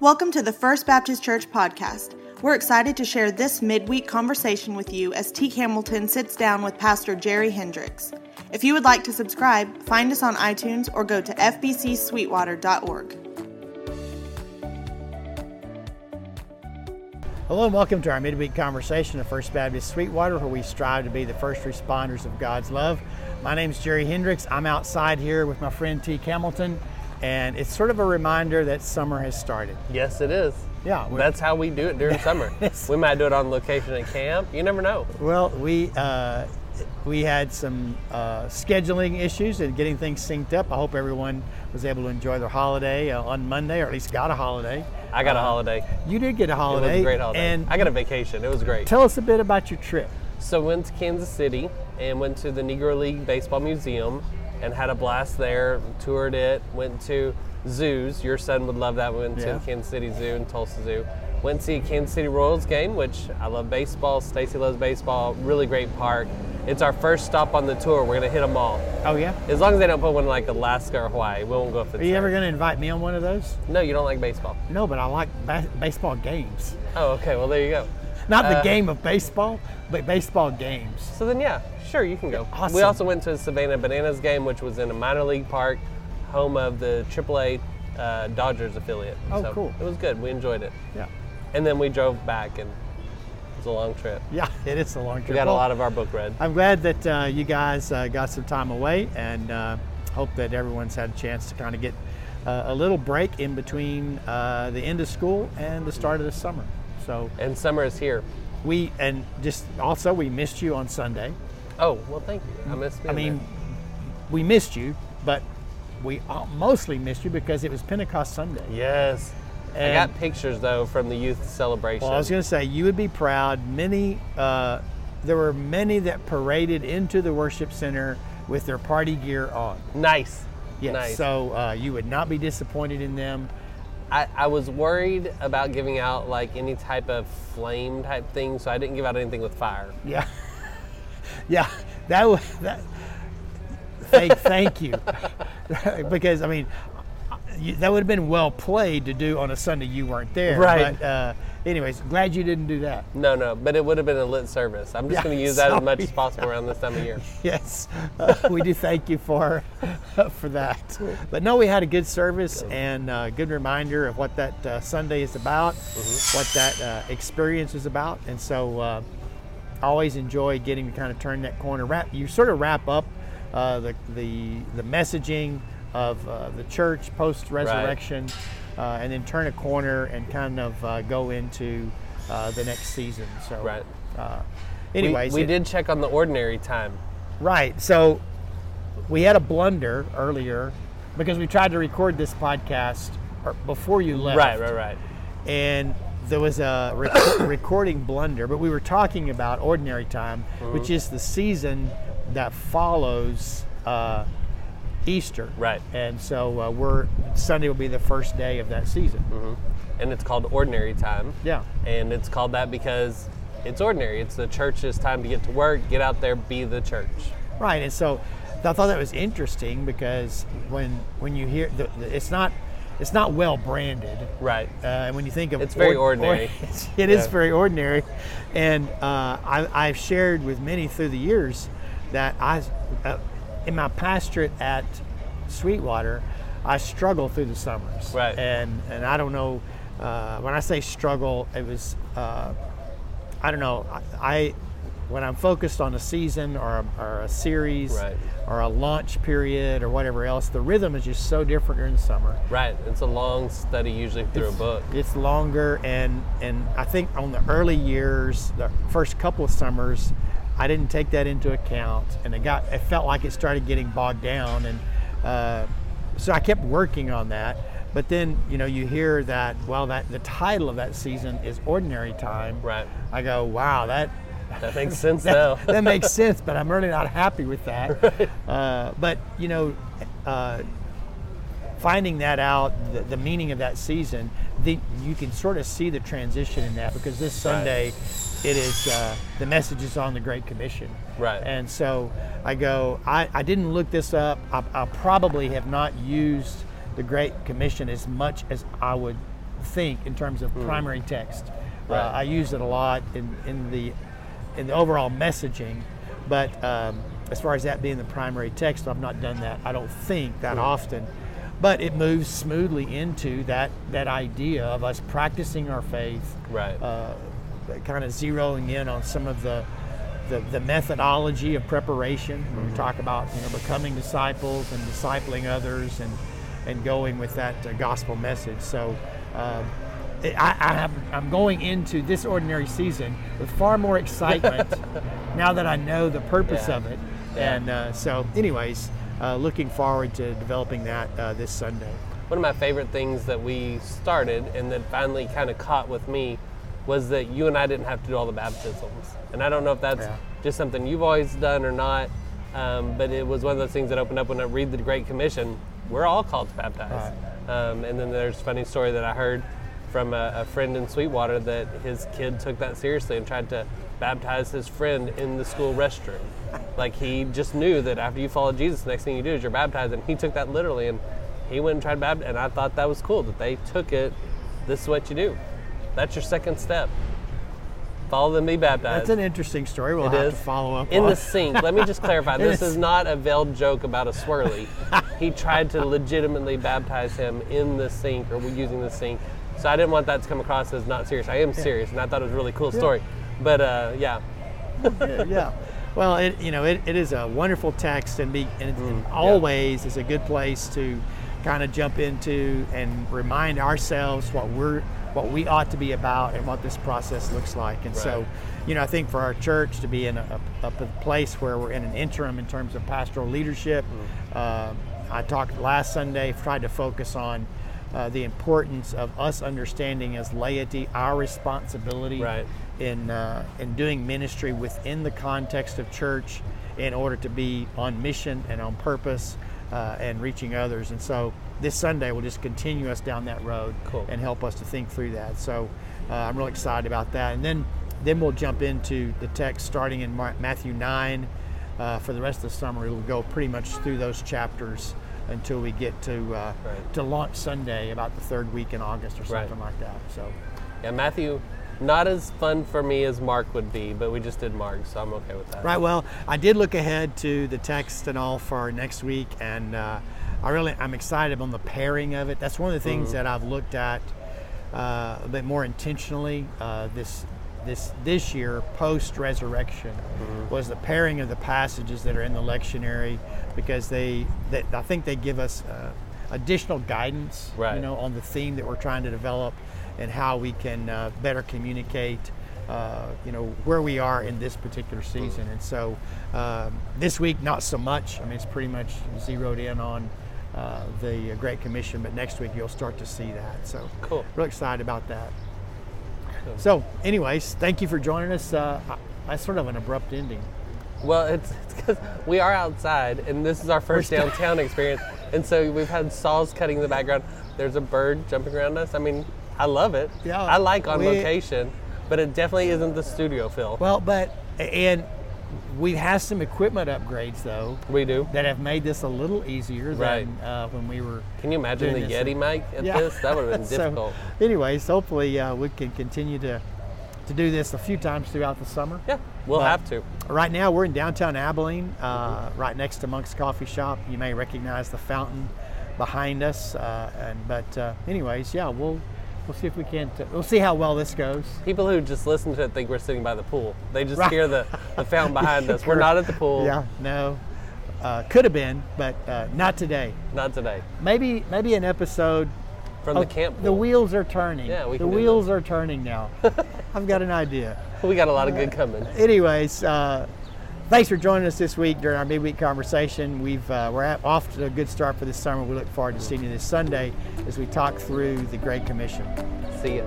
Welcome to the First Baptist Church podcast. We're excited to share this midweek conversation with you as T. Hamilton sits down with Pastor Jerry Hendricks. If you would like to subscribe, find us on iTunes or go to fbcsweetwater.org. Hello and welcome to our midweek conversation of First Baptist Sweetwater, where we strive to be the first responders of God's love. My name is Jerry Hendricks. I'm outside here with my friend T. Hamilton, and it's sort of a reminder that summer has started. Yes, it is. Yeah, That's how we do it during summer. We might do it on location at camp. You never know. Well, we uh, we had some uh, scheduling issues and getting things synced up. I hope everyone was able to enjoy their holiday uh, on Monday, or at least got a holiday. I got a Uh, holiday. You did get a holiday. It was a great holiday. And I got a vacation. It was great. tell us a bit about your trip. So went to Kansas City and went to the Negro League Baseball Museum and had a blast there. Toured it. Went to zoos. Your son would love that. We went Yeah. to the Kansas City Zoo and Tulsa Zoo. Went to see a Kansas City Royals game, which I love baseball. Stacy loves baseball. Really great park. It's our first stop on the tour. We're gonna hit them all. Oh yeah. As long as they don't put one in like Alaska or Hawaii, we won't go if it's Are you ever there. going to invite me on one of those? No, you don't like baseball. No, but I like ba- baseball games. Oh, okay. Well, there you go. Not the Uh, game of baseball, but baseball games. So then, yeah, sure, you can go. Awesome. We also went to a Savannah Bananas game, which was in a minor league park, home of the AAA uh, Dodgers affiliate. Oh, so cool. It was good. We enjoyed it. Yeah. And then we drove back, and it was a long trip. Yeah, it is a long trip. We got a lot of our book read. I'm glad that uh, you guys uh, got some time away and uh, hope that everyone's had a chance to kind of get uh, a little break in between uh, the end of school and the start of the summer. So And summer is here. we, and just also, we missed you on Sunday. Oh, well, thank you. I missed I mean, there. we missed you, but we mostly missed you because it was Pentecost Sunday. yes. I got pictures though from the youth celebration. Well, I was going to say you would be proud. Many, uh, there were many that paraded into the worship center with their party gear on. nice. Yes. Nice. So uh, you would not be disappointed in them. I, I was worried about giving out like any type of flame type thing, so I didn't give out anything with fire. Yeah. yeah. That was that. Thank, thank you, because I mean, that would have been well played to do on a Sunday you weren't there. Right. But uh, anyways, glad you didn't do that. No, no, but it would have been a lit service. I'm just Yeah, going to use that as much as possible around this time of year. Yes, uh, we do thank you for for that. But no, we had a good service and a good reminder of what that uh, Sunday is about, what that uh, experience is about, and so uh, always enjoy getting to kind of turn that corner. Wrap you sort of wrap up uh, the the the messaging of uh, the church post resurrection, uh, and then turn a corner and kind of uh, go into uh, the next season. So Right. Uh, We- anyways, we, it- did check on the ordinary time. Right. So we had a blunder earlier because we tried to record this podcast before you left. Right, right, right. And there was a rec- recording blunder, but we were talking about ordinary time, Mm-hmm. which is the season that follows uh, Easter. Right. And so uh, we're Sunday will be the first day of that season. And it's called ordinary time. Yeah. And it's called that because it's ordinary. It's the church's time to get to work, get out there, be the church. Right, and so I thought that was interesting because when when you hear the, the, it's not it's not well branded, Right. uh, and when you think of It's very ord- ordinary. it's- it is Yeah. very ordinary, and uh, I, I've shared with many through the years that I uh, in my pastorate at Sweetwater, I struggle through the summers, Right. and and I don't know uh, when I say struggle, it was. Uh, I don't know. I, I when I'm focused on a season or a, or a series Right. or a launch period or whatever else, the rhythm is just so different during the summer. Right. It's a long study, usually through a book. It's longer, and and I think on the early years, the first couple of summers, I didn't take that into account, and it got it felt like it started getting bogged down, and uh, so I kept working on that. But then you know you hear that well that the title of that season is Ordinary Time. Right. I go wow that That makes sense now. that, that makes sense, but I'm really not happy with that. Uh, but you know, uh, finding that out, the, the meaning of that season, the, you can sort of see the transition in that because this Sunday, it is uh, the message is on the Great Commission. Right. And so I go, I, I didn't look this up. I, I probably have not used the Great Commission as much as I would think in terms of primary text. Right. Uh, I use it a lot in, in the in the overall messaging, but um, as far as that being the primary text, I've not done that. I don't think that often, but it moves smoothly into that that idea of us practicing our faith, Right. uh, kind of zeroing in on some of the the, the methodology of preparation. When we talk about you know becoming disciples and discipling others and and going with that uh, gospel message. So. Um, I, I have, I'm going into this ordinary season with far more excitement now that I know the purpose Yeah. of it. Yeah. And uh, so, anyways, uh, looking forward to developing that uh, this Sunday. One of my favorite things that we started and that finally kind of caught with me was that you and I didn't have to do all the baptisms. And I don't know if that's Yeah. just something you've always done or not, um, but it was one of those things that opened up when I read the Great Commission. We're all called to baptize. Um, and then there's a funny story that I heard from a, a friend in Sweetwater that his kid took that seriously and tried to baptize his friend in the school restroom. Like he just knew that after you follow Jesus, the next thing you do is you're baptized, and he took that literally, and he went and tried to baptize. And I thought that was cool that they took it. This is what you do. That's your second step. Follow them, be baptized. That's an interesting story. We'll It have is. to follow up in on. the sink. Let me just clarify. This is not a veiled joke about a swirly. he tried to legitimately baptize him in the sink or using the sink. So I didn't want that to come across as not serious. I am serious, and I thought it was a really cool story. But uh, yeah, yeah. Well, it, you know, it, it is a wonderful text, and, be, and Mm, always is a good place to kind of jump into and remind ourselves what we're what we ought to be about and what this process looks like. And so, you know, I think for our church to be in a, a, a place where we're in an interim in terms of pastoral leadership, Mm. uh, I talked last Sunday, tried to focus on. Uh, the importance of us understanding as laity our responsibility Right. in uh, in doing ministry within the context of church in order to be on mission and on purpose uh, and reaching others. And so this Sunday will just continue us down that road Cool. and help us to think through that. So uh, I'm really excited about that. And then then we'll jump into the text starting in Mar- Matthew 9. Uh, for the rest of the summer, we'll go pretty much through those chapters until we get to uh, Right. to launch Sunday, about the third week in August or Right. something like that. So yeah, Matthew, not as fun for me as Mark would be, but we just did Mark, so I'm okay with that. Right. Well, I did look ahead to the text and all for next week, and uh, I really I'm excited on the pairing of it. That's one of the things that I've looked at uh, a bit more intentionally uh, this this this year post resurrection was the pairing of the passages that are in the lectionary because they, they I think they give us uh, additional guidance Right. you know on the theme that we're trying to develop and how we can uh, better communicate uh, you know where we are in this particular season. And so um, this week not so much. I mean it's pretty much zeroed in on uh, the Great Commission but next week you'll start to see that so Cool. real excited about that so anyways thank you for joining us uh, I- that's sort of an abrupt ending Well, it's because we are outside, and this is our first downtown experience, and so we've had saws cutting in the background. There's a bird jumping around us. I mean, I love it. Yeah, I like on we- location, but it definitely isn't the studio feel. well but and we've had some equipment upgrades though we do. that have made this a little easier Right. than uh, when we were Can you imagine the. Yeti mic at Yeah. this? That would have been So, difficult. anyways, hopefully uh, we can continue to to do this a few times throughout the summer. yeah, we'll but- have to. Right now we're in downtown Abilene, uh, right next to Monk's Coffee Shop. You may recognize the fountain behind us. Uh, and but uh, anyways, yeah, we'll we'll see if we can. T- we'll see how well this goes. People who just listen to it think we're sitting by the pool. They just Right. hear the, the fountain behind us. We're not at the pool. Yeah, no, uh, could have been, but uh, not today. Not today. Maybe maybe an episode. From of the camp The wheels are turning. Yeah, we the wheels are turning now. I've got an idea. We got a lot of good coming. anyways, uh, thanks for joining us this week during our midweek conversation. We've uh, we're at, off to a good start for this summer. We look forward to seeing you this Sunday as we talk through the Great Commission. See ya.